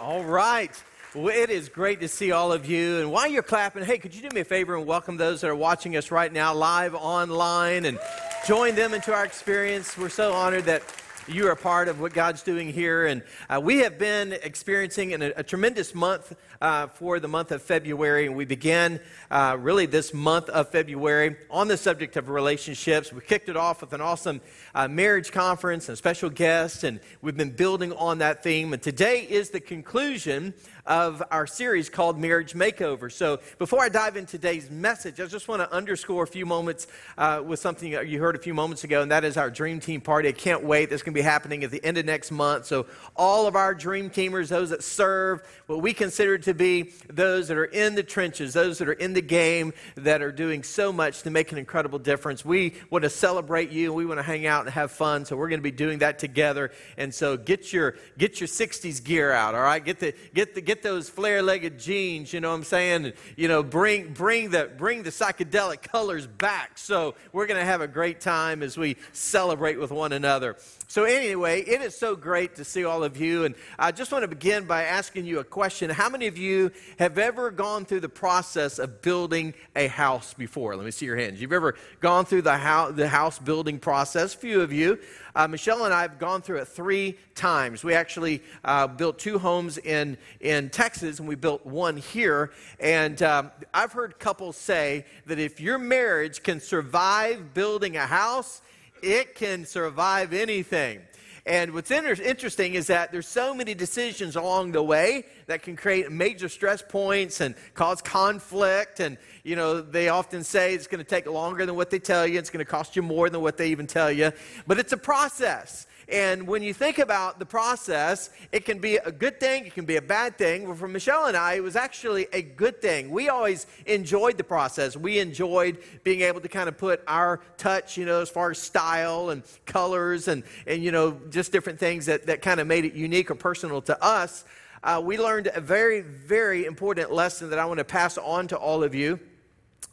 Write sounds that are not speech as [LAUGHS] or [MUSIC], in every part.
All right. Well, it is great to see all of you. And while you're clapping, hey, could you do me a favor and welcome those that are watching us right now live online and join them into our experience? We're so honored that you are a part of what God's doing here. And uh, we have been experiencing a, a tremendous month uh, for the month of February. And we began uh, really this month of February on the subject of relationships. We kicked it off with an awesome uh, marriage conference and special guests, and we've been building on that theme. And today is the conclusion of our series called Marriage Makeover. So before I dive into today's message, I just want to underscore a few moments uh, with something you heard a few moments ago, and that is our Dream Team Party. I can't wait. That's going to be happening at the end of next month. So all of our Dream Teamers, those that serve what we consider to be those that are in the trenches, those that are in the game, that are doing so much to make an incredible difference. We want to celebrate you. We want to hang out and have fun. So we're going to be doing that together. And so get your get your 60s gear out. All right, get the get the get get those flare-legged jeans, you know what I'm saying? You know, bring bring the bring the psychedelic colors back. So we're to have a great time as we celebrate with one another. So anyway, it is so great to see all of you and I just want to begin by asking you a question. How many of you have ever gone through the process of building a house before? Let me see your hands. You've ever gone through the house the house building process? Few of you. Uh, Michelle and I have gone through it three times. We actually uh, built two homes in, in Texas, and we built one here. And um, I've heard couples say that if your marriage can survive building a house, it can survive anything. And what's inter- interesting is that there's so many decisions along the way that can create major stress points and cause conflict. And, you know, they often say it's going to take longer than what they tell you, it's going to cost you more than what they even tell you. But it's a process. And when you think about the process, it can be a good thing, it can be a bad thing. Well, for Michelle and I, it was actually a good thing. We always enjoyed the process. We enjoyed being able to kind of put our touch, you know, as far as style and colors and, and you know, just different things that, that kind of made it unique or personal to us. Uh, we learned a very, very important lesson that I want to pass on to all of you,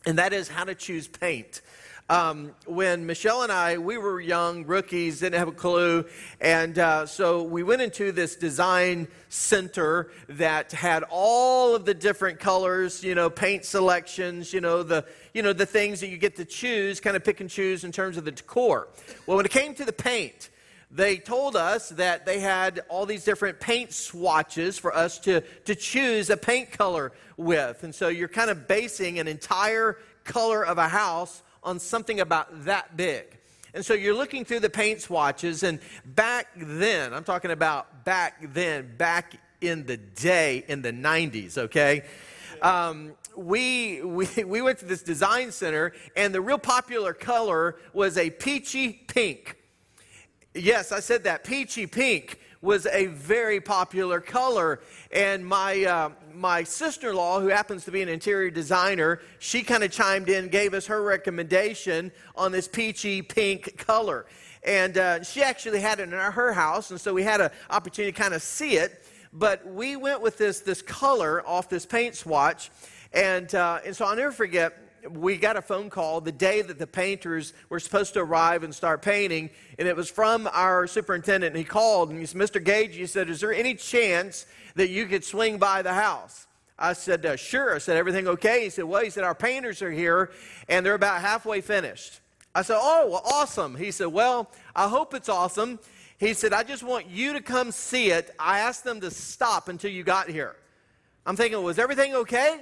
and that is how to choose paint. Um, when Michelle and I, we were young, rookies, didn't have a clue. And uh, so we went into this design center that had all of the different colors, you know, paint selections, you know, the, you know, the things that you get to choose, kind of pick and choose in terms of the decor. Well, when it came to the paint, they told us that they had all these different paint swatches for us to, to choose a paint color with. And so you're kind of basing an entire color of a house on something about that big. And so you're looking through the paint swatches, and back then, I'm talking about back then, back in the day, in the 90s, okay? Um, we, we, [LAUGHS] we went to this design center, and the real popular color was a peachy pink. Yes, I said that, peachy pink was a very popular color. And my, uh, my sister in law, who happens to be an interior designer, she kind of chimed in, gave us her recommendation on this peachy pink color. And uh, she actually had it in her house, and so we had an opportunity to kind of see it. But we went with this, this color off this paint swatch. And, uh, and so I'll never forget, we got a phone call the day that the painters were supposed to arrive and start painting, and it was from our superintendent. And he called and he said, Mr. Gage, he said, Is there any chance that you could swing by the house? I said, uh, Sure. I said, Everything okay? He said, Well, he said, Our painters are here and they're about halfway finished. I said, Oh, well, awesome. He said, Well, I hope it's awesome. He said, I just want you to come see it. I asked them to stop until you got here. I'm thinking, Was everything okay?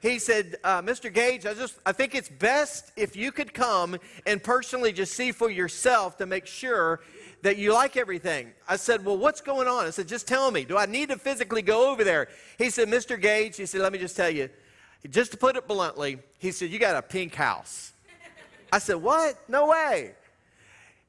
he said, uh, Mr. Gage, I just I think it's best if you could come and personally just see for yourself to make sure that you like everything. I said, Well, what's going on? I said, Just tell me. Do I need to physically go over there? He said, Mr. Gage, he said, Let me just tell you, just to put it bluntly, he said, You got a pink house. [LAUGHS] I said, What? No way.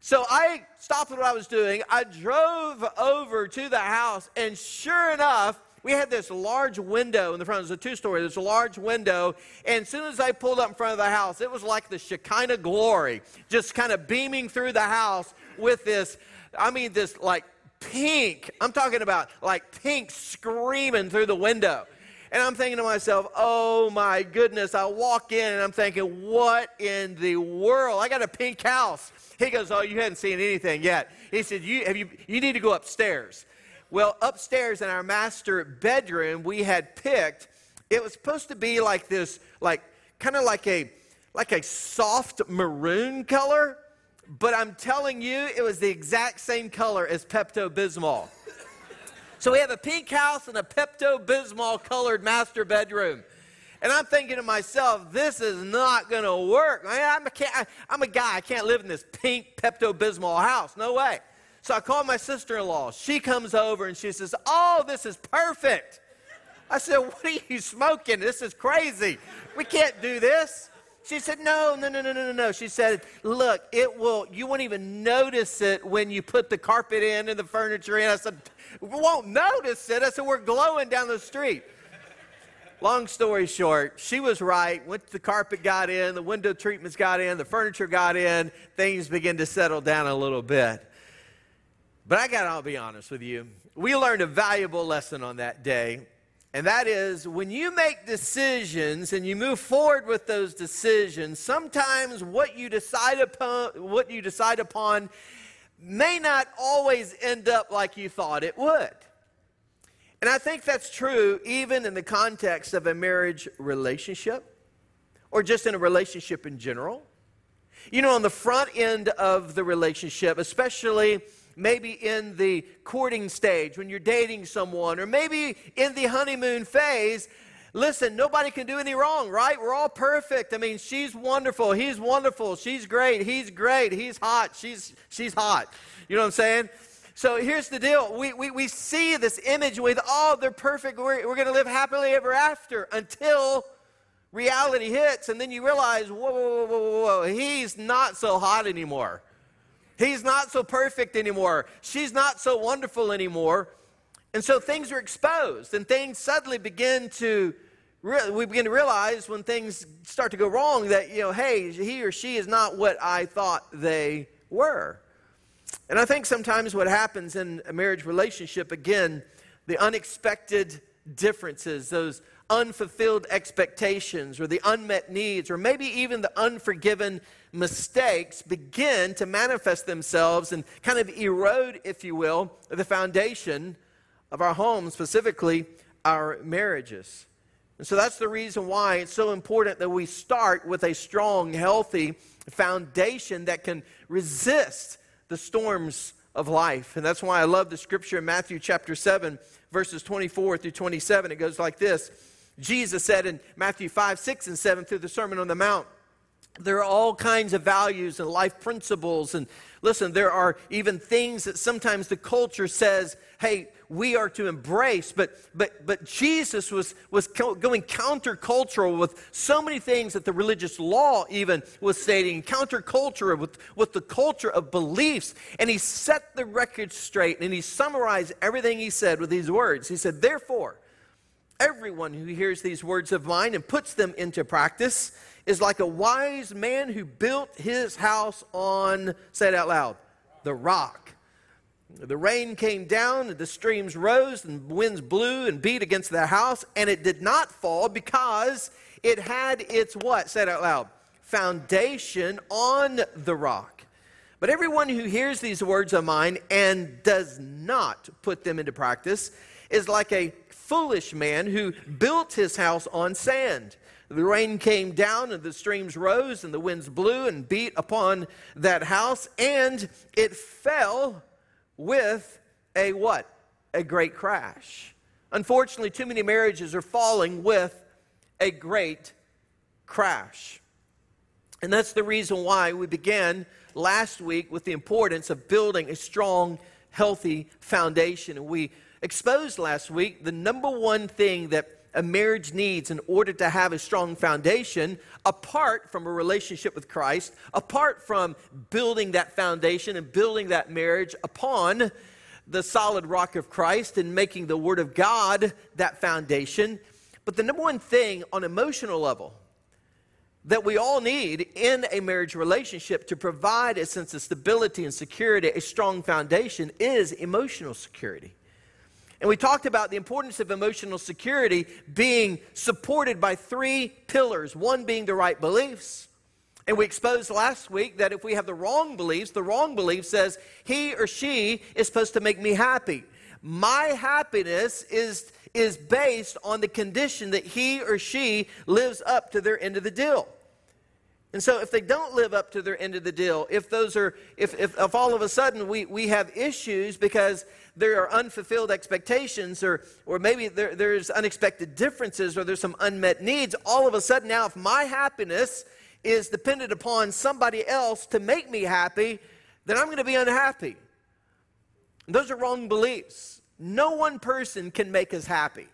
So I stopped what I was doing. I drove over to the house, and sure enough, we had this large window in the front. It was a two story. There's a large window. And as soon as I pulled up in front of the house, it was like the Shekinah glory just kind of beaming through the house with this, I mean, this like pink. I'm talking about like pink screaming through the window. And I'm thinking to myself, oh my goodness. I walk in and I'm thinking, what in the world? I got a pink house. He goes, oh, you hadn't seen anything yet. He said, you, have you, you need to go upstairs. Well, upstairs in our master bedroom, we had picked, it was supposed to be like this, like kind of like a like a soft maroon color, but I'm telling you, it was the exact same color as Pepto Bismol. So we have a pink house and a Pepto Bismol colored master bedroom. And I'm thinking to myself, this is not going to work. I'm a, I'm a guy, I can't live in this pink Pepto Bismol house. No way. So I called my sister in law. She comes over and she says, Oh, this is perfect. I said, What are you smoking? This is crazy. We can't do this. She said, No, no, no, no, no, no. She said, Look, it will, you won't even notice it when you put the carpet in and the furniture in. I said, We won't notice it. I said, We're glowing down the street. Long story short, she was right. Once the carpet got in, the window treatments got in, the furniture got in, things began to settle down a little bit. But I got to be honest with you. We learned a valuable lesson on that day. And that is when you make decisions and you move forward with those decisions, sometimes what you decide upon, what you decide upon may not always end up like you thought it would. And I think that's true even in the context of a marriage relationship or just in a relationship in general. You know, on the front end of the relationship, especially maybe in the courting stage when you're dating someone, or maybe in the honeymoon phase, listen, nobody can do any wrong, right? We're all perfect. I mean, she's wonderful, he's wonderful, she's great, he's great, he's hot, she's, she's hot. You know what I'm saying? So here's the deal. We, we, we see this image with, oh, they're perfect. We're, we're going to live happily ever after until reality hits. And then you realize, whoa, whoa, whoa, whoa, whoa, he's not so hot anymore. He's not so perfect anymore. She's not so wonderful anymore. And so things are exposed, and things suddenly begin to, we begin to realize when things start to go wrong that, you know, hey, he or she is not what I thought they were. And I think sometimes what happens in a marriage relationship, again, the unexpected differences, those unfulfilled expectations, or the unmet needs, or maybe even the unforgiven mistakes begin to manifest themselves and kind of erode, if you will, the foundation of our home, specifically our marriages. And so that's the reason why it's so important that we start with a strong, healthy foundation that can resist the storms of life. And that's why I love the scripture in Matthew chapter 7, verses 24 through 27. It goes like this Jesus said in Matthew 5, 6, and 7 through the Sermon on the Mount, there are all kinds of values and life principles. And listen, there are even things that sometimes the culture says, hey, we are to embrace. But, but, but Jesus was, was going countercultural with so many things that the religious law even was stating, countercultural with, with the culture of beliefs. And he set the record straight and he summarized everything he said with these words. He said, Therefore, everyone who hears these words of mine and puts them into practice is like a wise man who built his house on, say it out loud, the rock. The rain came down, and the streams rose, and winds blew and beat against the house, and it did not fall because it had its what? Say it out loud. Foundation on the rock. But everyone who hears these words of mine and does not put them into practice is like a foolish man who built his house on sand. The rain came down and the streams rose and the winds blew and beat upon that house and it fell with a what? A great crash. Unfortunately, too many marriages are falling with a great crash. And that's the reason why we began last week with the importance of building a strong, healthy foundation. And we exposed last week the number one thing that a marriage needs in order to have a strong foundation, apart from a relationship with Christ, apart from building that foundation and building that marriage upon the solid rock of Christ and making the Word of God that foundation. But the number one thing on emotional level that we all need in a marriage relationship to provide a sense of stability and security, a strong foundation, is emotional security. And we talked about the importance of emotional security being supported by three pillars, one being the right beliefs. And we exposed last week that if we have the wrong beliefs, the wrong belief says, he or she is supposed to make me happy. my happiness is, is based on the condition that he or she lives up to their end of the deal. And so if they don't live up to their end of the deal, if those are, if, if, if all of a sudden we, we have issues because there are unfulfilled expectations or, or maybe there, there's unexpected differences or there's some unmet needs, all of a sudden now if my happiness is dependent upon somebody else to make me happy, then I'm going to be unhappy. Those are wrong beliefs. No one person can make us happy.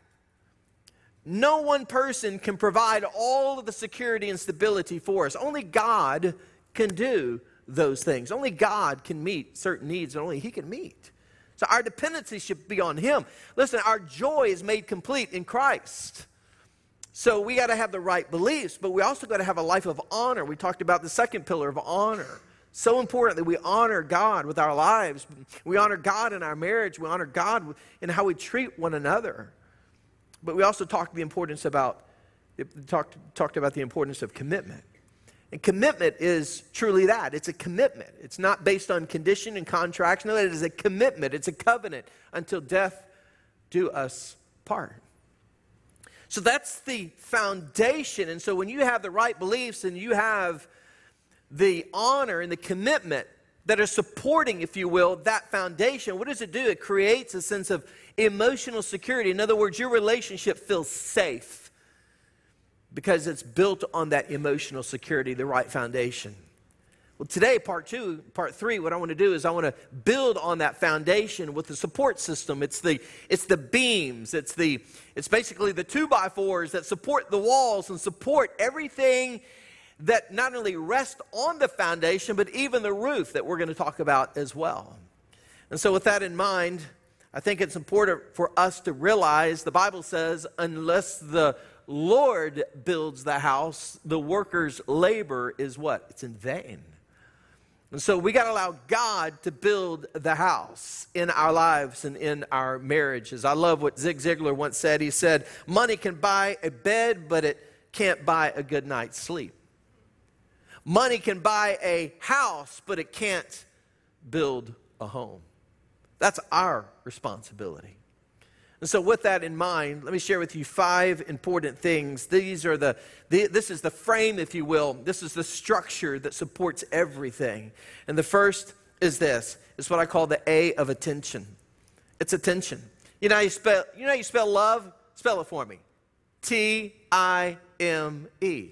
No one person can provide all of the security and stability for us. Only God can do those things. Only God can meet certain needs, and only He can meet. So our dependency should be on Him. Listen, our joy is made complete in Christ. So we got to have the right beliefs, but we also got to have a life of honor. We talked about the second pillar of honor. So important that we honor God with our lives. We honor God in our marriage. We honor God in how we treat one another. But we also talked the importance about talked, talked about the importance of commitment. And commitment is truly that. It's a commitment. It's not based on condition and contracts. No, it is a commitment. It's a covenant until death do us part. So that's the foundation. And so when you have the right beliefs and you have the honor and the commitment that are supporting, if you will, that foundation, what does it do? It creates a sense of emotional security. In other words, your relationship feels safe because it's built on that emotional security, the right foundation. Well, today, part two, part three, what I want to do is I want to build on that foundation with the support system. It's the, it's the beams, it's, the, it's basically the two by fours that support the walls and support everything that not only rest on the foundation, but even the roof that we're going to talk about as well. And so, with that in mind, I think it's important for us to realize the Bible says, unless the Lord builds the house, the worker's labor is what? It's in vain. And so we got to allow God to build the house in our lives and in our marriages. I love what Zig Ziglar once said. He said, Money can buy a bed, but it can't buy a good night's sleep. Money can buy a house, but it can't build a home. That's our responsibility. And so, with that in mind, let me share with you five important things. These are the, the, this is the frame, if you will. This is the structure that supports everything. And the first is this. It's what I call the A of attention. It's attention. You know how you spell, you know you spell love? Spell it for me. T I M E.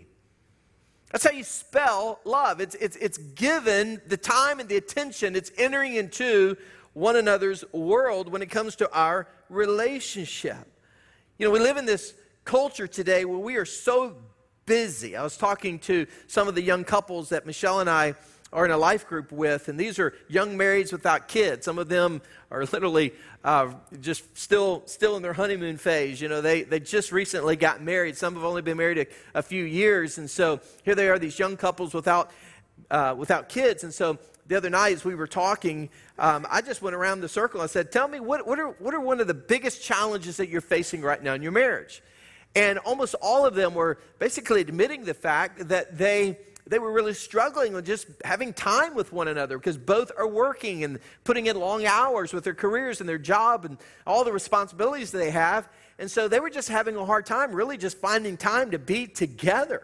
That's how you spell love. It's, it's, it's given the time and the attention, it's entering into one another's world when it comes to our relationship. You know, we live in this culture today where we are so busy. I was talking to some of the young couples that Michelle and I are in a life group with, and these are young marrieds without kids. Some of them are literally uh, just still still in their honeymoon phase. You know, they they just recently got married. Some have only been married a, a few years, and so here they are, these young couples without uh, without kids. And so the other night, as we were talking, um, I just went around the circle. I said, "Tell me what what are what are one of the biggest challenges that you're facing right now in your marriage?" And almost all of them were basically admitting the fact that they they were really struggling with just having time with one another because both are working and putting in long hours with their careers and their job and all the responsibilities they have. And so they were just having a hard time really just finding time to be together.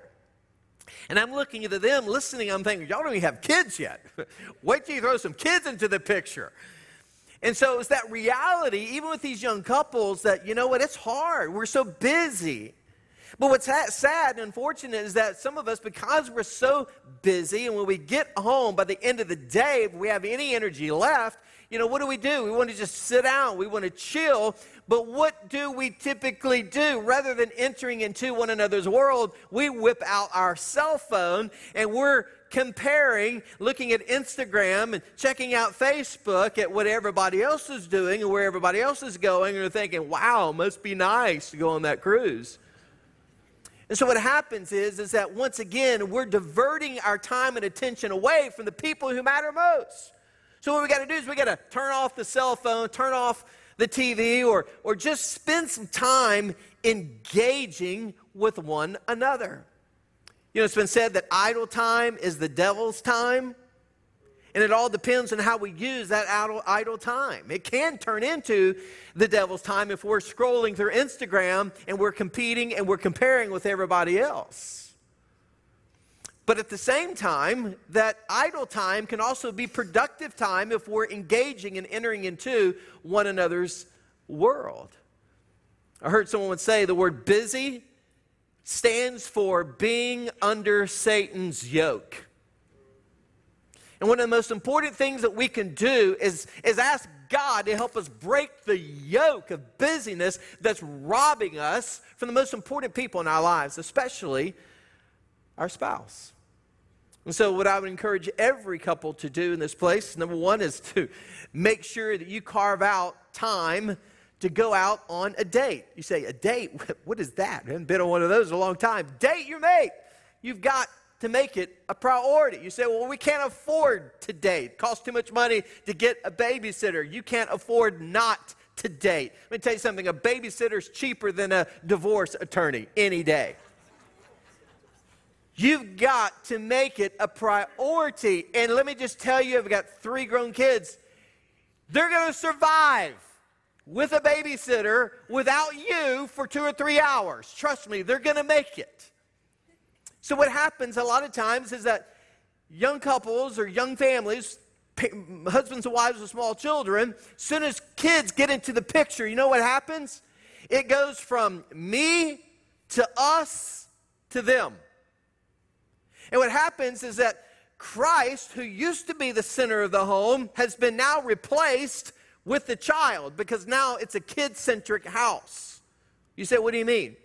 And I'm looking at them, listening, I'm thinking, y'all don't even have kids yet. [LAUGHS] Wait till you throw some kids into the picture. And so it's that reality, even with these young couples, that, you know what, it's hard. We're so busy. But what's sad and unfortunate is that some of us, because we're so busy, and when we get home by the end of the day, if we have any energy left, you know, what do we do? We want to just sit down, we want to chill. But what do we typically do? Rather than entering into one another's world, we whip out our cell phone and we're comparing, looking at Instagram and checking out Facebook at what everybody else is doing and where everybody else is going, and we're thinking, wow, must be nice to go on that cruise. And so what happens is, is that once again, we're diverting our time and attention away from the people who matter most. So what we got to do is we got to turn off the cell phone, turn off the TV, or, or just spend some time engaging with one another. You know, it's been said that idle time is the devil's time. And it all depends on how we use that idle, idle, time. It can turn into the devil's time if we're scrolling through Instagram and we're competing and we're comparing with everybody else. But at the same time, that idle time can also be productive time if we're engaging and entering into one another's world. I heard someone say the word busy stands for being under Satan's yoke. And one of the most important things that we can do is, is ask God to help us break the yoke of busyness that's robbing us from the most important people in our lives, especially our spouse. And so, what I would encourage every couple to do in this place, number one, is to make sure that you carve out time to go out on a date. You say, a date? [LAUGHS] What is that? I haven't been on one of those in a long time. Date your mate. You've got to make it a priority. You say, well, we can't afford to date. It costs too much money to get a babysitter. You can't afford not to date. Let me tell you something a babysitter's cheaper than a divorce attorney any day. You've got to make it a priority. And let me just tell you, I've got three grown kids. They're going to survive with a babysitter without you for two or three hours. Trust me, they're going to make it. So, what happens a lot of times is that young couples or young families, husbands and wives with small children, as soon as kids get into the picture, you know what happens? It goes from me to us to them. And what happens is that Christ, who used to be the center of the home, has been now replaced with the child because now it's a kid centric house. You say, what do you mean?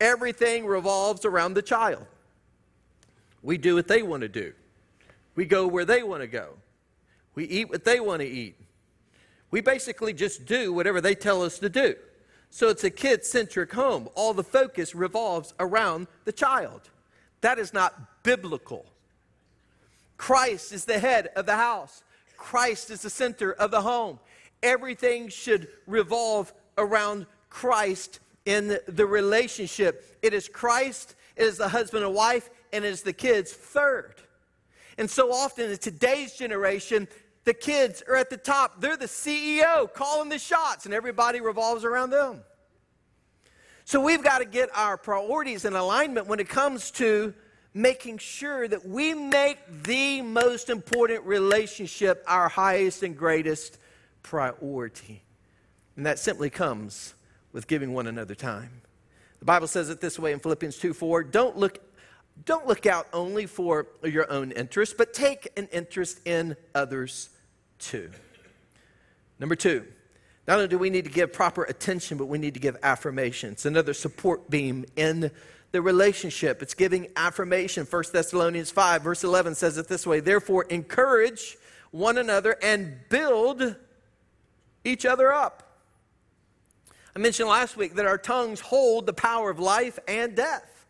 Everything revolves around the child. We do what they want to do, we go where they want to go, we eat what they want to eat. We basically just do whatever they tell us to do. So it's a kid centric home. All the focus revolves around the child. That is not biblical. Christ is the head of the house. Christ is the center of the home everything should revolve around Christ in the relationship. It is Christ, it is the husband and wife, and it is the kids third. And so often in today's generation, the kids are at the top. They're the CEO calling the shots, and everybody revolves around them. So we've got to get our priorities in alignment when it comes to making sure that we make the most important relationship our highest and greatest priority. And that simply comes with giving one another time. The Bible says it this way in Philippians 2 4 don't look, don't look out only for your own interest, but take an interest in others too. Number two, not only do we need to give proper attention, but we need to give affirmation. It's another support beam in the relationship. It's giving affirmation. 1 Thessalonians 5, verse 11 says it this way Therefore, encourage one another and build each other up. I mentioned last week that our tongues hold the power of life and death.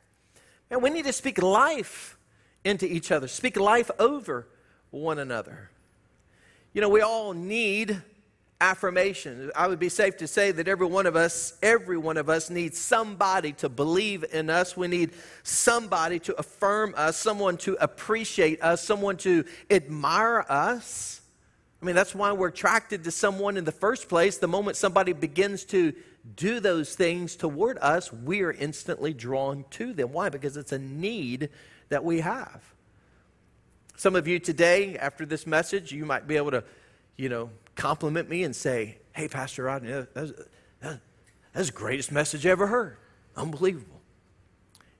And we need to speak life into each other, speak life over one another. You know, we all need affirmation. I would be safe to say that every one of us, every one of us needs somebody to believe in us. We need somebody to affirm us, someone to appreciate us, someone to admire us. I mean, that's why we're attracted to someone in the first place. The moment somebody begins to do those things toward us, we are instantly drawn to them. Why? Because it's a need that we have. Some of you today, after this message, you might be able to, you know, compliment me and say, hey, Pastor Rodney, that's, that's the greatest message I ever heard. Unbelievable.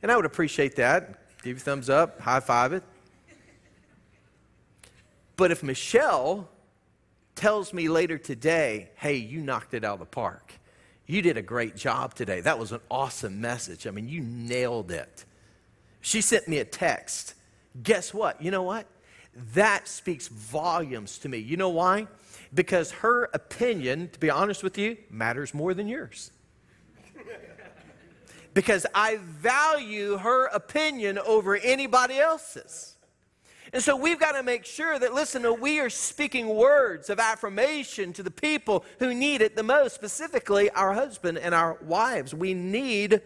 And I would appreciate that. Give you a thumbs up, high five it. But if Michelle tells me later today, hey, you knocked it out of the park. You did a great job today. That was an awesome message. I mean, you nailed it. She sent me a text. Guess what? You know what? That speaks volumes to me. You know why? Because her opinion, to be honest with you, matters more than yours. [LAUGHS] because I value her opinion over anybody else's. And so we've got to make sure that, listen, we are speaking words of affirmation to the people who need it the most, specifically our husband and our wives. We need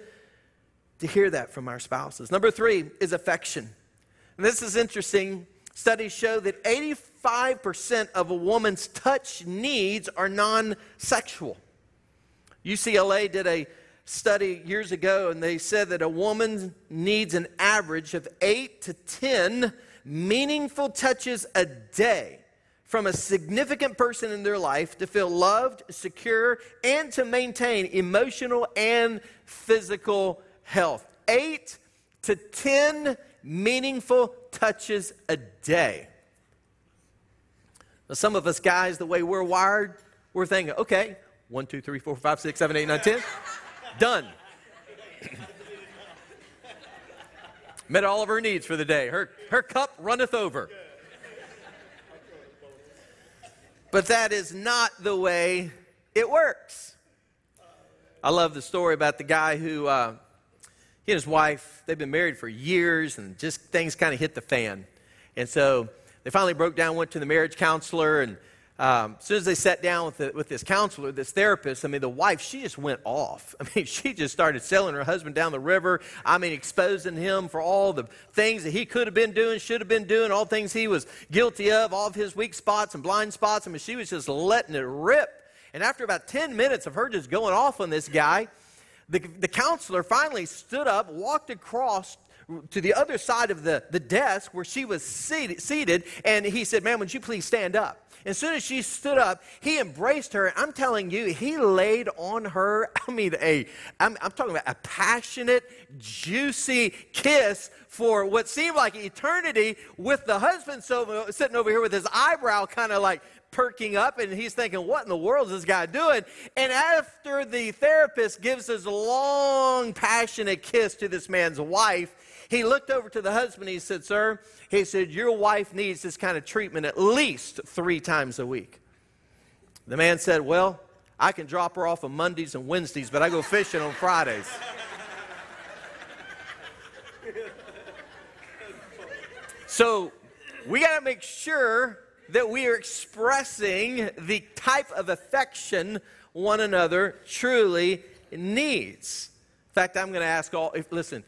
to hear that from our spouses. Number three is affection. And this is interesting. Studies show that 85% 85% of a woman's touch needs are non sexual. UCLA did a study years ago, and they said that a woman needs an average of 8 to 10 meaningful touches a day from a significant person in their life to feel loved, secure, and to maintain emotional and physical health. Eight to 10 meaningful touches a day. Now, some of us guys, the way we're wired, we're thinking, okay, one, two, three, four, five, six, seven, eight, nine, ten, done. [LAUGHS] Met all of her needs for the day. Her, her cup runneth over. But that is not the way it works. I love the story about the guy who, uh, he and his wife, they've been married for years and just things kind of hit the fan. And so they finally broke down, went to the marriage counselor, and um, as soon as they sat down with, the, with this counselor, this therapist, I mean, the wife, she just went off. [LAUGHS] I mean, she just started selling her husband down the river. I mean, exposing him for all the things that he could have been doing, should have been doing, all things he was guilty of, all of his weak spots and blind spots. I mean, she was just letting it rip. And after about 10 minutes of her just going off on this guy, the, the counselor finally stood up, walked across to the other side of the, the desk where she was seated, seated, and he said, Ma'am, would you please stand up? As soon as she stood up, he embraced her. I'm telling you, he laid on her, [LAUGHS] I mean, a, I'm, I'm talking about a passionate, juicy kiss for what seemed like eternity with the husband so, sitting over here with his eyebrow kind of like perking up and he's thinking, what in the world is this guy doing? And after the therapist gives his long, passionate kiss to this man's wife, he looked over to the husband. He said, Sir, he said, Your wife needs this kind of treatment at least three times a week. The man said, Well, I can drop her off on Mondays and Wednesdays, but I go fishing on Fridays. [LAUGHS] So we got to make sure that we are expressing the type of affection one another truly needs. In fact, I'm going to ask all, if, listen,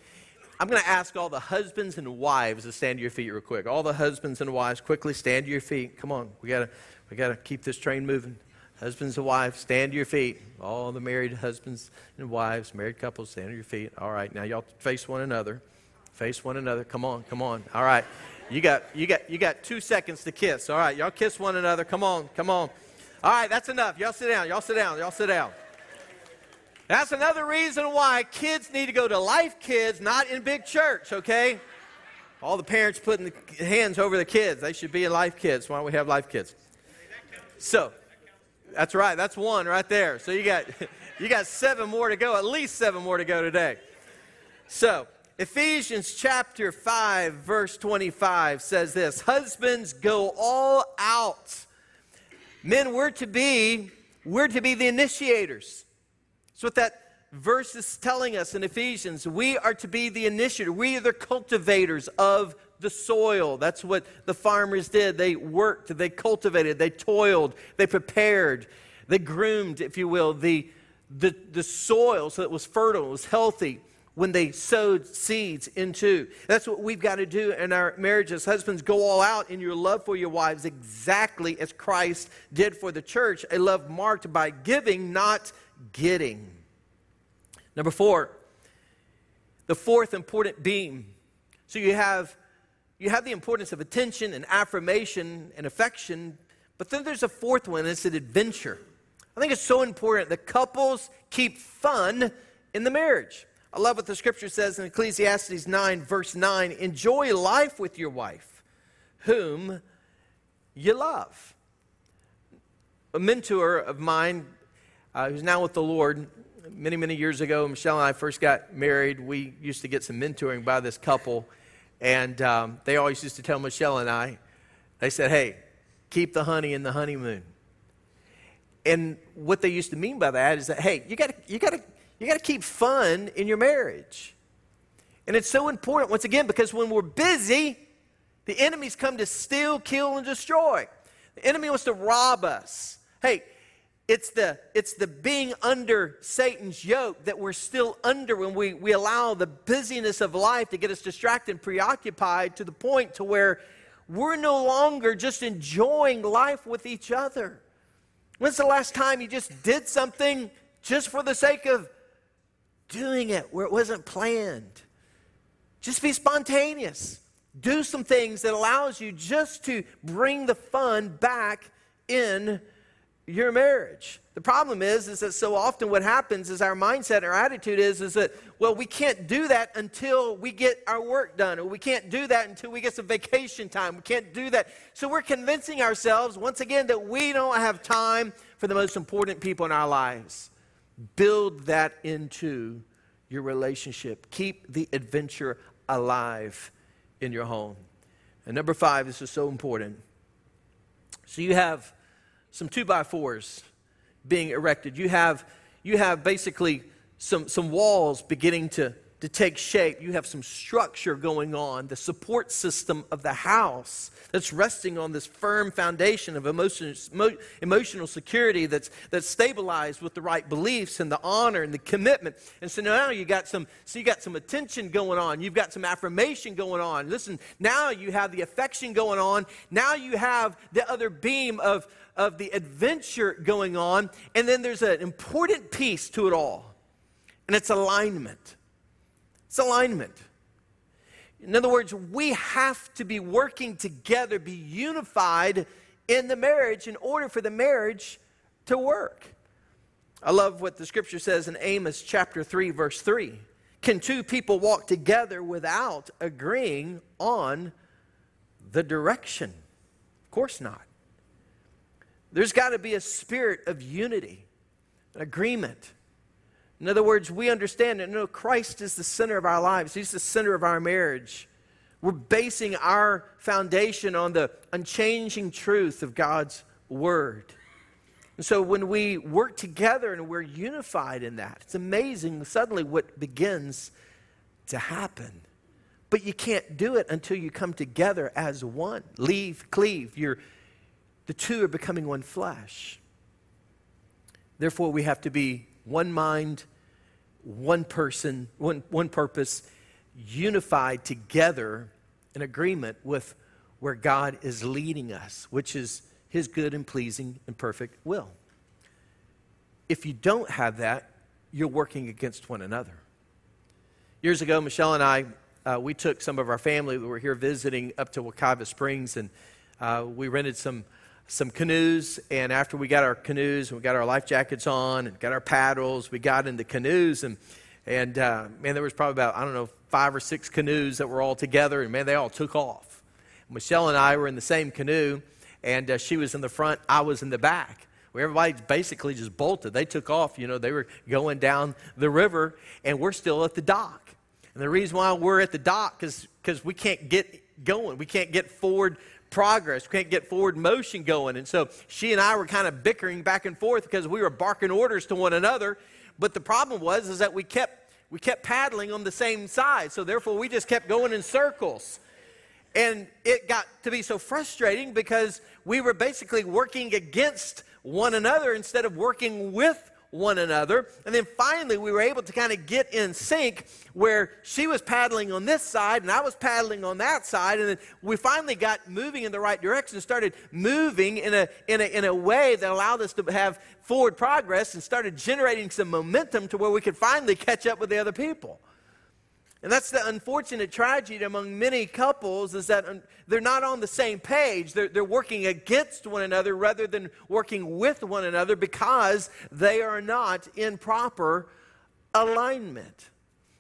I'm going to ask all the husbands and wives to stand to your feet real quick. All the husbands and wives, quickly stand to your feet. Come on, we got to we got to keep this train moving. Husbands and wives, stand to your feet. All the married husbands and wives, married couples, stand to your feet. All right, now y'all face one another. Face one another. Come on, come on. All right, you got you got you got two seconds to kiss. All right, y'all kiss one another. Come on, come on. All right, that's enough. Y'all sit down. Y'all sit down. Y'all sit down. That's another reason why kids need to go to Life Kids, not in big church, okay? All the parents putting the hands over the kids. They should be in Life Kids. Why don't we have Life Kids? So, that's right. That's one right there. So you got [LAUGHS] you got seven more to go. At least seven more to go today. So, Ephesians chapter 5 verse 25 says this, husbands go all out. Men we're to be we're to be the initiators. So, what that verse is telling us in Ephesians, we are to be the initiator. We are the cultivators of the soil. That's what the farmers did. They worked, they cultivated, they toiled, they prepared, they groomed, if you will, the, the, the soil so it was fertile, it was healthy when they sowed seeds into. That's what we've got to do in our marriages. Husbands, go all out in your love for your wives exactly as Christ did for the church, a love marked by giving, not getting. Number four, the fourth important beam. So you have you have the importance of attention and affirmation and affection, but then there's a fourth one, it's an adventure. I think it's so important that couples keep fun in the marriage. I love what the scripture says in Ecclesiastes 9, verse 9 enjoy life with your wife, whom you love. A mentor of mine uh, who's now with the Lord. Many, many years ago, Michelle and I first got married. We used to get some mentoring by this couple, and um, they always used to tell Michelle and I, they said, hey, keep the honey in the honeymoon. And what they used to mean by that is that, hey, you got you got to you got to keep fun in your marriage. And it's so important, once again, because when we're busy, the enemies come to steal, kill, and destroy. The enemy wants to rob us. Hey, it's the, it's the being under Satan's yoke that we're still under when we, we allow the busyness of life to get us distracted and preoccupied to the point to where we're no longer just enjoying life with each other. When's the last time you just did something just for the sake of doing it where it wasn't planned? Just be spontaneous. Do some things that allows you just to bring the fun back in your marriage. The problem is, is that so often what happens is our mindset, our attitude is, is that, well, we can't do that until we get our work done, or we can't do that until we get some vacation time. We can't do that. So we're convincing ourselves, once again, that we don't have time for the most important people in our lives. Build that into your relationship. Keep the adventure alive in your home. And number five, this is so important. So you have some two by fours being erected. You have, you have basically some, some walls beginning to, to take shape. You have some structure going on, the support system of the house that's resting on this firm foundation of emotion, emotional security that's, that's stabilized with the right beliefs and the honor and the commitment. And so now you got some, so you got some attention going on. You've got some affirmation going on. Listen, now you have the affection going on. Now you have the other beam of, of the adventure going on. And then there's an important piece to it all, and it's alignment. It's alignment. In other words, we have to be working together, be unified in the marriage in order for the marriage to work. I love what the scripture says in Amos chapter 3, verse 3. Can two people walk together without agreeing on the direction? Of course not. There's got to be a spirit of unity, agreement. In other words, we understand that no, Christ is the center of our lives, He's the center of our marriage. We're basing our foundation on the unchanging truth of God's Word. And so when we work together and we're unified in that, it's amazing suddenly what begins to happen. But you can't do it until you come together as one. Leave, cleave. You're the two are becoming one flesh. Therefore, we have to be one mind, one person, one, one purpose, unified together in agreement with where God is leading us, which is His good and pleasing and perfect will. If you don't have that, you're working against one another. Years ago, Michelle and I, uh, we took some of our family we were here visiting up to Wekiva Springs, and uh, we rented some some canoes, and after we got our canoes and we got our life jackets on and got our paddles, we got in the canoes, and and uh, man, there was probably about I don't know five or six canoes that were all together, and man, they all took off. Michelle and I were in the same canoe, and uh, she was in the front, I was in the back. Where everybody basically just bolted. They took off. You know, they were going down the river, and we're still at the dock. And the reason why we're at the dock is because we can't get going. We can't get forward progress. We can't get forward motion going. And so she and I were kind of bickering back and forth because we were barking orders to one another. But the problem was is that we kept we kept paddling on the same side. So therefore we just kept going in circles. And it got to be so frustrating because we were basically working against one another instead of working with one another. And then finally, we were able to kind of get in sync where she was paddling on this side and I was paddling on that side. And then we finally got moving in the right direction and started moving in a, in a, in a way that allowed us to have forward progress and started generating some momentum to where we could finally catch up with the other people. And that's the unfortunate tragedy among many couples is that um, they're not on the same page. They're, they're working against one another rather than working with one another because they are not in proper alignment.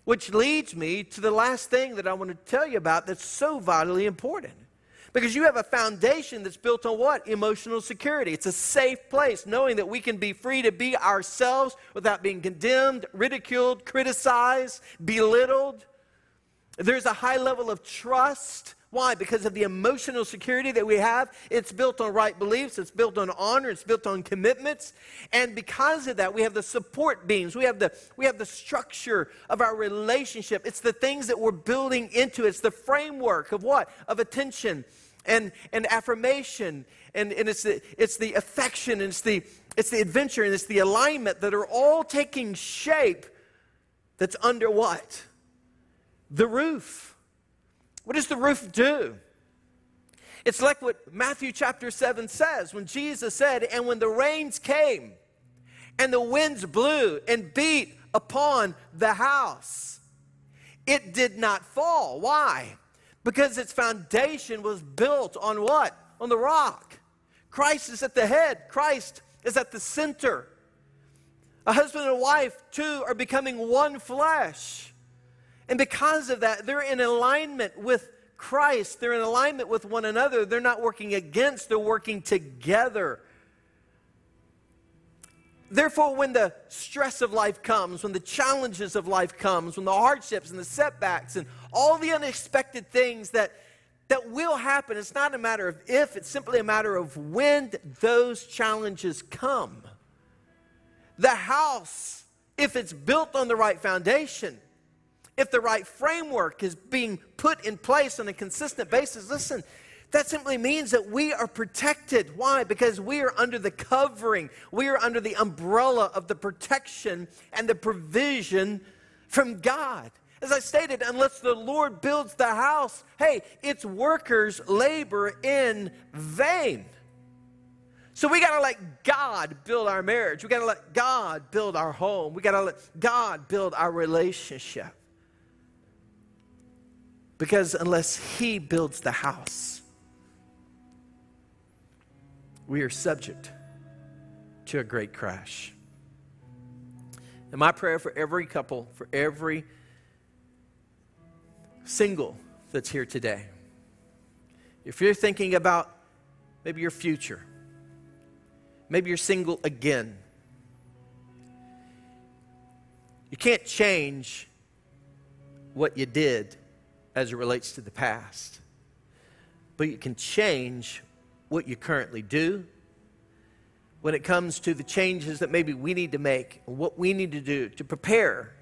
Which leads me to the last thing that I want to tell you about that's so vitally important. Because you have a foundation that's built on what? Emotional security. It's a safe place, knowing that we can be free to be ourselves without being condemned, ridiculed, criticized, belittled. There's a high level of trust. Why? Because of the emotional security that we have. It's built on right beliefs, it's built on honor, it's built on commitments. And because of that, we have the support beams, we have the, we have the structure of our relationship. It's the things that we're building into, it's the framework of what? Of attention and, and affirmation. And, and it's, the, it's the affection, and it's the, it's the adventure, and it's the alignment that are all taking shape that's under what? the roof. What does the roof do? It's like what Matthew chapter 7 says when Jesus said, And when the rains came and the winds blew and beat upon the house, it did not fall. Why? Because its foundation was built on what? On the rock. Christ is at the head, Christ is at the center. A husband and wife, two, are becoming one flesh. And because of that, they're in alignment with Christ. They're in alignment with one another. They're not working against, they're working together. Therefore, when the stress of life comes, when the challenges of life comes, when the hardships and the setbacks and all the unexpected things that, that will happen, it's not a matter of if, it's simply a matter of when those challenges come. The house, if it's built on the right foundation, if the right framework is being put in place on a consistent basis, listen, that simply means that we are protected. Why? Because we are under the covering, we are under the umbrella of the protection and the provision from God. As I stated, unless the Lord builds the house, hey, its workers labor in vain. So we got to let God build our marriage. We got to let God build our home. We got to let God build our relationship. Because unless He builds the house, we are subject to a great crash. And my prayer for every couple, for every single that's here today, if you're thinking about maybe your future, maybe you're single again, you can't change what you did as it relates to the past, but you can change what you currently do, when it comes to the changes that maybe we need to make, what we need to do to prepare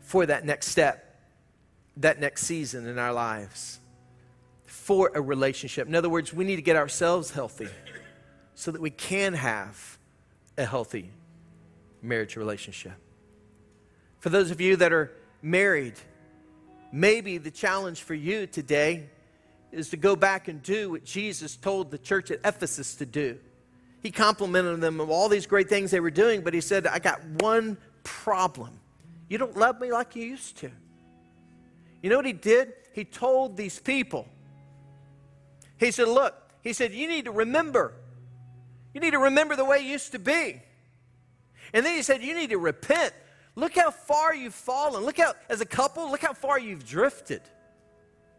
for that next step, that next season in our lives, for a relationship. In other words, we need to get ourselves healthy so that we can have a healthy marriage relationship. For those of you that are married, maybe the challenge for you today is to go back and do what Jesus told the church at Ephesus to do. He complimented them of all these great things they were doing, but he said, I got one problem. You don't love me like you used to. You know what he did? He told these people, he said, Look, he said, you need to remember. You need to remember the way you used to be. And then he said, You need to repent. Look how far you've fallen. Look how, as a couple, look how far you've drifted.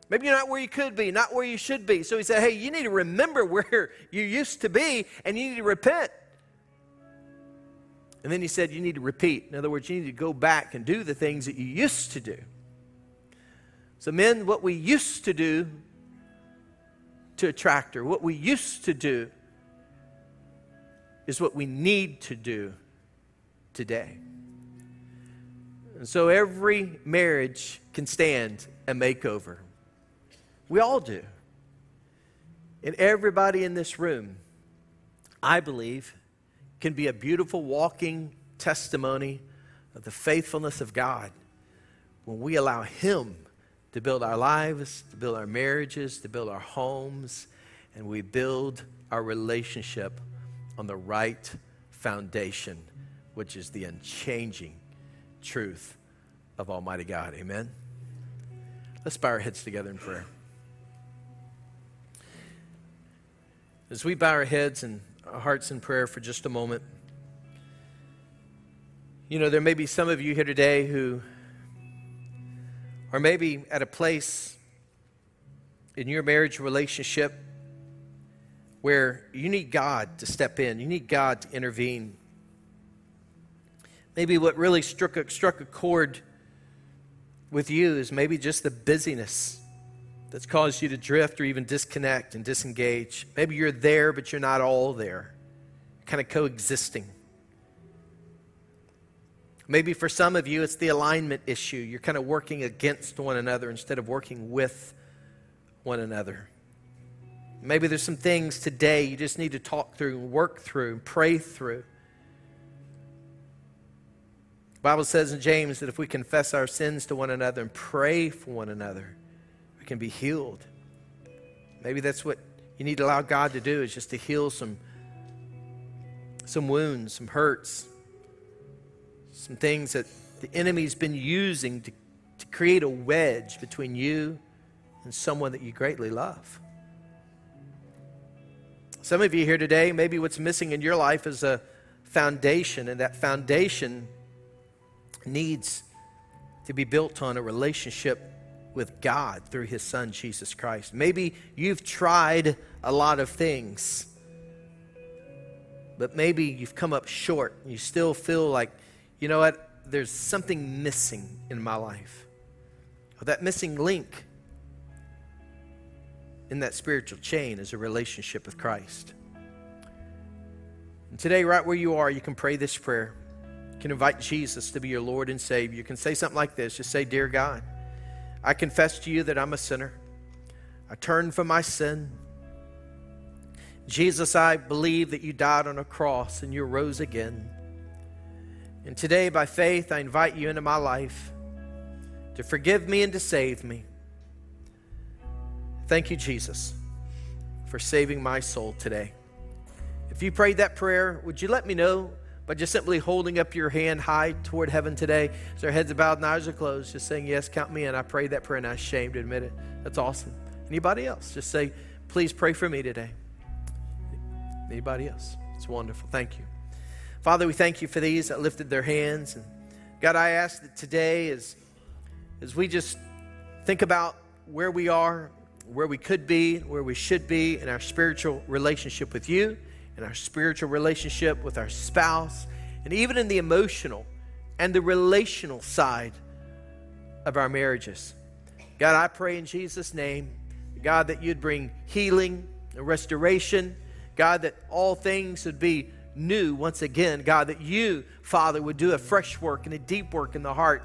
Maybe you're not where you could be, not where you should be. So he said, Hey, you need to remember [LAUGHS] where you used to be and you need to repent. And then he said, You need to repeat. In other words, you need to go back and do the things that you used to do. So, men, what we used to do to attract her, what we used to do, is what we need to do today. And so every marriage can stand a makeover. We all do. And everybody in this room, I believe, can be a beautiful walking testimony of the faithfulness of God when we allow Him to build our lives, to build our marriages, to build our homes, and we build our relationship on the right foundation, which is the unchanging truth of Almighty God. Amen. Let's bow our heads together in prayer. As we bow our heads and our hearts in prayer for just a moment, you know, there may be some of you here today who are maybe at a place in your marriage relationship where you need God to step in, you need God to intervene. Maybe what really struck a, struck a chord with you is maybe just the busyness that's caused you to drift or even disconnect and disengage. Maybe you're there, but you're not all there, kind of coexisting. Maybe for some of you, it's the alignment issue. You're kind of working against one another instead of working with one another. Maybe there's some things today you just need to talk through, work through, and pray through. The Bible says in James that if we confess our sins to one another and pray for one another, we can be healed. Maybe that's what you need to allow God to do is just to heal some some wounds, some hurts, some things that the enemy's been using to, to create a wedge between you and someone that you greatly love. Some of you here today, maybe what's missing in your life is a foundation, and that foundation needs to be built on a relationship with God through His Son, Jesus Christ. Maybe you've tried a lot of things, but maybe you've come up short and you still feel like, you know what, there's something missing in my life. Well, that missing link in that spiritual chain is a relationship with Christ. And today, right where you are, you can pray this prayer. You can invite Jesus to be your Lord and Savior. You can say something like this just say, Dear God, I confess to you that I'm a sinner. I turn from my sin. Jesus, I believe that you died on a cross and you rose again. And today, by faith, I invite you into my life to forgive me and to save me. Thank you, Jesus, for saving my soul today. If you prayed that prayer, would you let me know by just simply holding up your hand high toward heaven today? As our heads are bowed and eyes are closed, just saying, Yes, count me in. I prayed that prayer and I'm ashamed to admit it. That's awesome. Anybody else? Just say, Please pray for me today. Anybody else? It's wonderful. Thank you. Father, we thank you for these that lifted their hands. And God, I ask that today, as, as we just think about where we are, where we could be, where we should be in our spiritual relationship with you, in our spiritual relationship with our spouse, and even in the emotional and the relational side of our marriages. God, I pray in Jesus' name, God, that you'd bring healing and restoration. God, that all things would be new once again. God, that you, Father, would do a fresh work and a deep work in the heart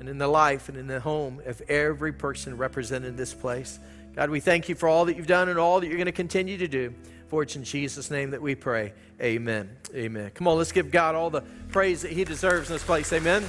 and in the life and in the home of every person represented in this place. God, we thank you for all that you've done and all that you're going to continue to do. For it's in Jesus' name that we pray. Amen. Amen. Come on, let's give God all the praise that He deserves in this place. Amen.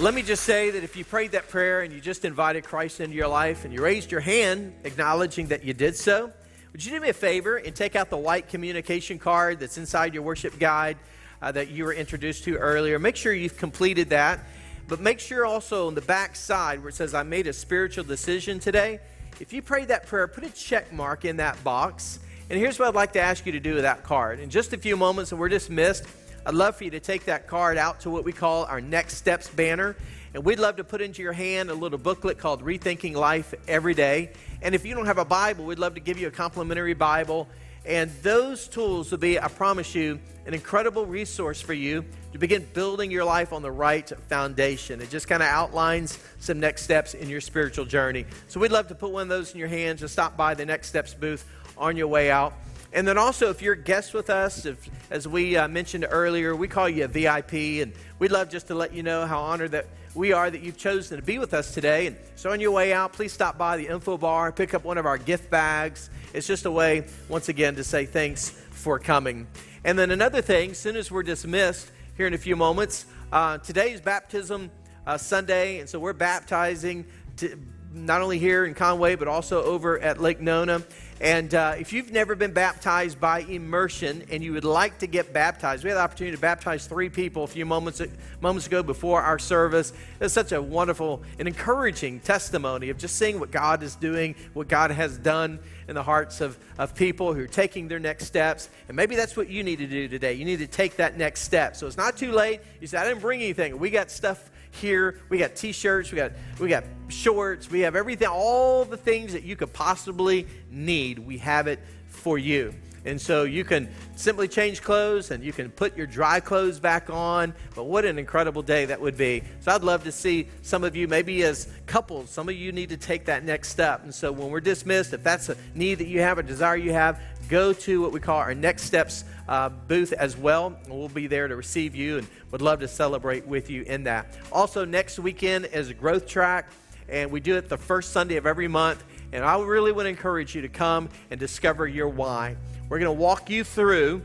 Let me just say that if you prayed that prayer and you just invited Christ into your life and you raised your hand acknowledging that you did so, would you do me a favor and take out the white communication card that's inside your worship guide uh, that you were introduced to earlier? Make sure you've completed that. But make sure also on the back side where it says, I made a spiritual decision today, if you prayed that prayer, put a check mark in that box. And here's what I'd like to ask you to do with that card. In just a few moments, and we're dismissed, I'd love for you to take that card out to what we call our Next Steps banner. And we'd love to put into your hand a little booklet called Rethinking Life Every Day. And if you don't have a Bible, we'd love to give you a complimentary Bible. And those tools will be, I promise you, an incredible resource for you to begin building your life on the right foundation. It just kind of outlines some next steps in your spiritual journey. So we'd love to put one of those in your hands and stop by the Next Steps booth on your way out. And then also, if you're a guest with us, if, as we uh, mentioned earlier, we call you a VIP, and we'd love just to let you know how honored that we are that you've chosen to be with us today. And so, on your way out, please stop by the info bar, pick up one of our gift bags. It's just a way, once again, to say thanks for coming. And then another thing, as soon as we're dismissed, here in a few moments. Uh, today is baptism uh, Sunday, and so we're baptizing to, not only here in Conway, but also over at Lake Nona. And uh, if you've never been baptized by immersion and you would like to get baptized, we had the opportunity to baptize three people a few moments, moments ago before our service. It's such a wonderful and encouraging testimony of just seeing what God is doing, what God has done in the hearts of, of people who are taking their next steps. And maybe that's what you need to do today. You need to take that next step. So it's not too late. You say, I didn't bring anything. We got stuff here. We got t-shirts, we got we got shorts, we have everything, all the things that you could possibly need. We have it for you. And so you can simply change clothes and you can put your dry clothes back on. But what an incredible day that would be. So I'd love to see some of you, maybe as couples, some of you need to take that next step. And so when we're dismissed, if that's a need that you have, a desire you have, go to what we call our Next Steps uh, booth as well. We'll be there to receive you and would love to celebrate with you in that. Also, next weekend is a growth track, and we do it the first Sunday of every month. And I really would encourage you to come and discover your why. We're going to walk you through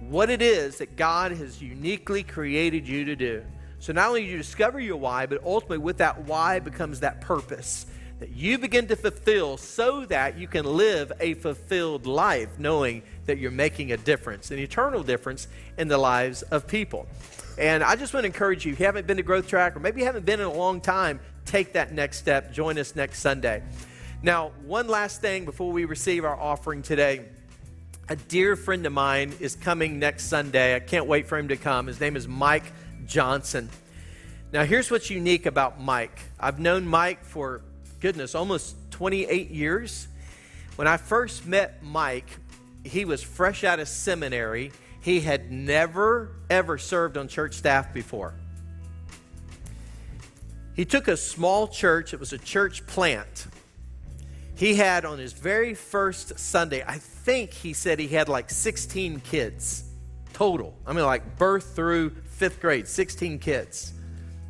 what it is that God has uniquely created you to do. So not only do you discover your why, but ultimately with that why becomes that purpose that you begin to fulfill so that you can live a fulfilled life, knowing that you're making a difference, an eternal difference in the lives of people. And I just want to encourage you, if you haven't been to Growth Track, or maybe you haven't been in a long time, take that next step. Join us next Sunday. Now, one last thing before we receive our offering today. A dear friend of mine is coming next Sunday. I can't wait for him to come. His name is Mike Johnson. Now, here's what's unique about Mike. I've known Mike for, goodness, almost 28 years. When I first met Mike, he was fresh out of seminary. He had never, ever served on church staff before. He took a small church, it was a church plant. He had on his very first Sunday, I think he said he had like 16 kids total. I mean, like birth through fifth grade, 16 kids.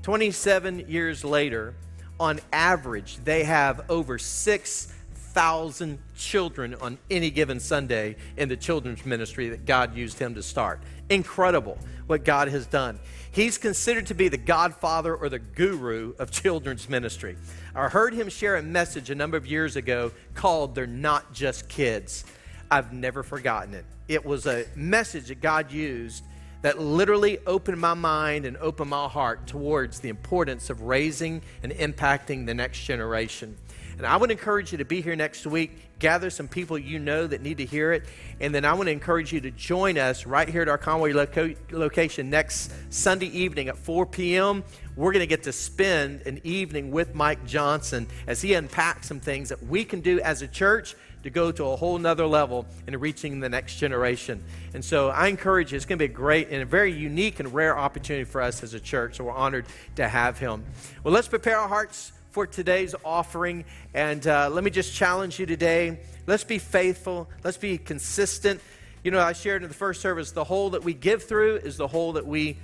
27 years later, on average, they have over 6,000 children on any given Sunday in the children's ministry that God used him to start. Incredible what God has done. He's considered to be the godfather or the guru of [LAUGHS] children's ministry. I heard him share a message a number of years ago called They're Not Just Kids. I've never forgotten it. It was a message that God used that literally opened my mind and opened my heart towards the importance of raising and impacting the next generation. And I would encourage you to be here next week, gather some people you know that need to hear it, and then I want to encourage you to join us right here at our Conway loco- location next Sunday evening at 4 p.m. We're going to get to spend an evening with Mike Johnson as he unpacks some things that we can do as a church to go to a whole nother level in reaching the next generation. And so I encourage you, it's going to be a great and a very unique and rare opportunity for us as a church. So we're honored to have him. Well, let's prepare our hearts for today's offering. And uh, let me just challenge you today. Let's be faithful. Let's be consistent. You know, I shared in the first service the hole that we give through is the hole that we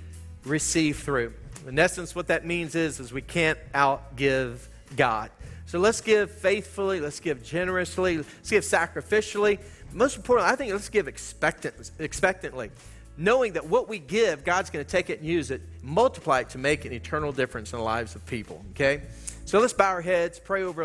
receive through. In essence, what that means is, is we can't outgive God. So let's give faithfully, let's give generously, let's give sacrificially. Most importantly, I think let's give expectant, expectantly, knowing that what we give, God's going to take it and use it, multiply it to make an eternal difference in the lives of people. Okay? So let's bow our heads, pray over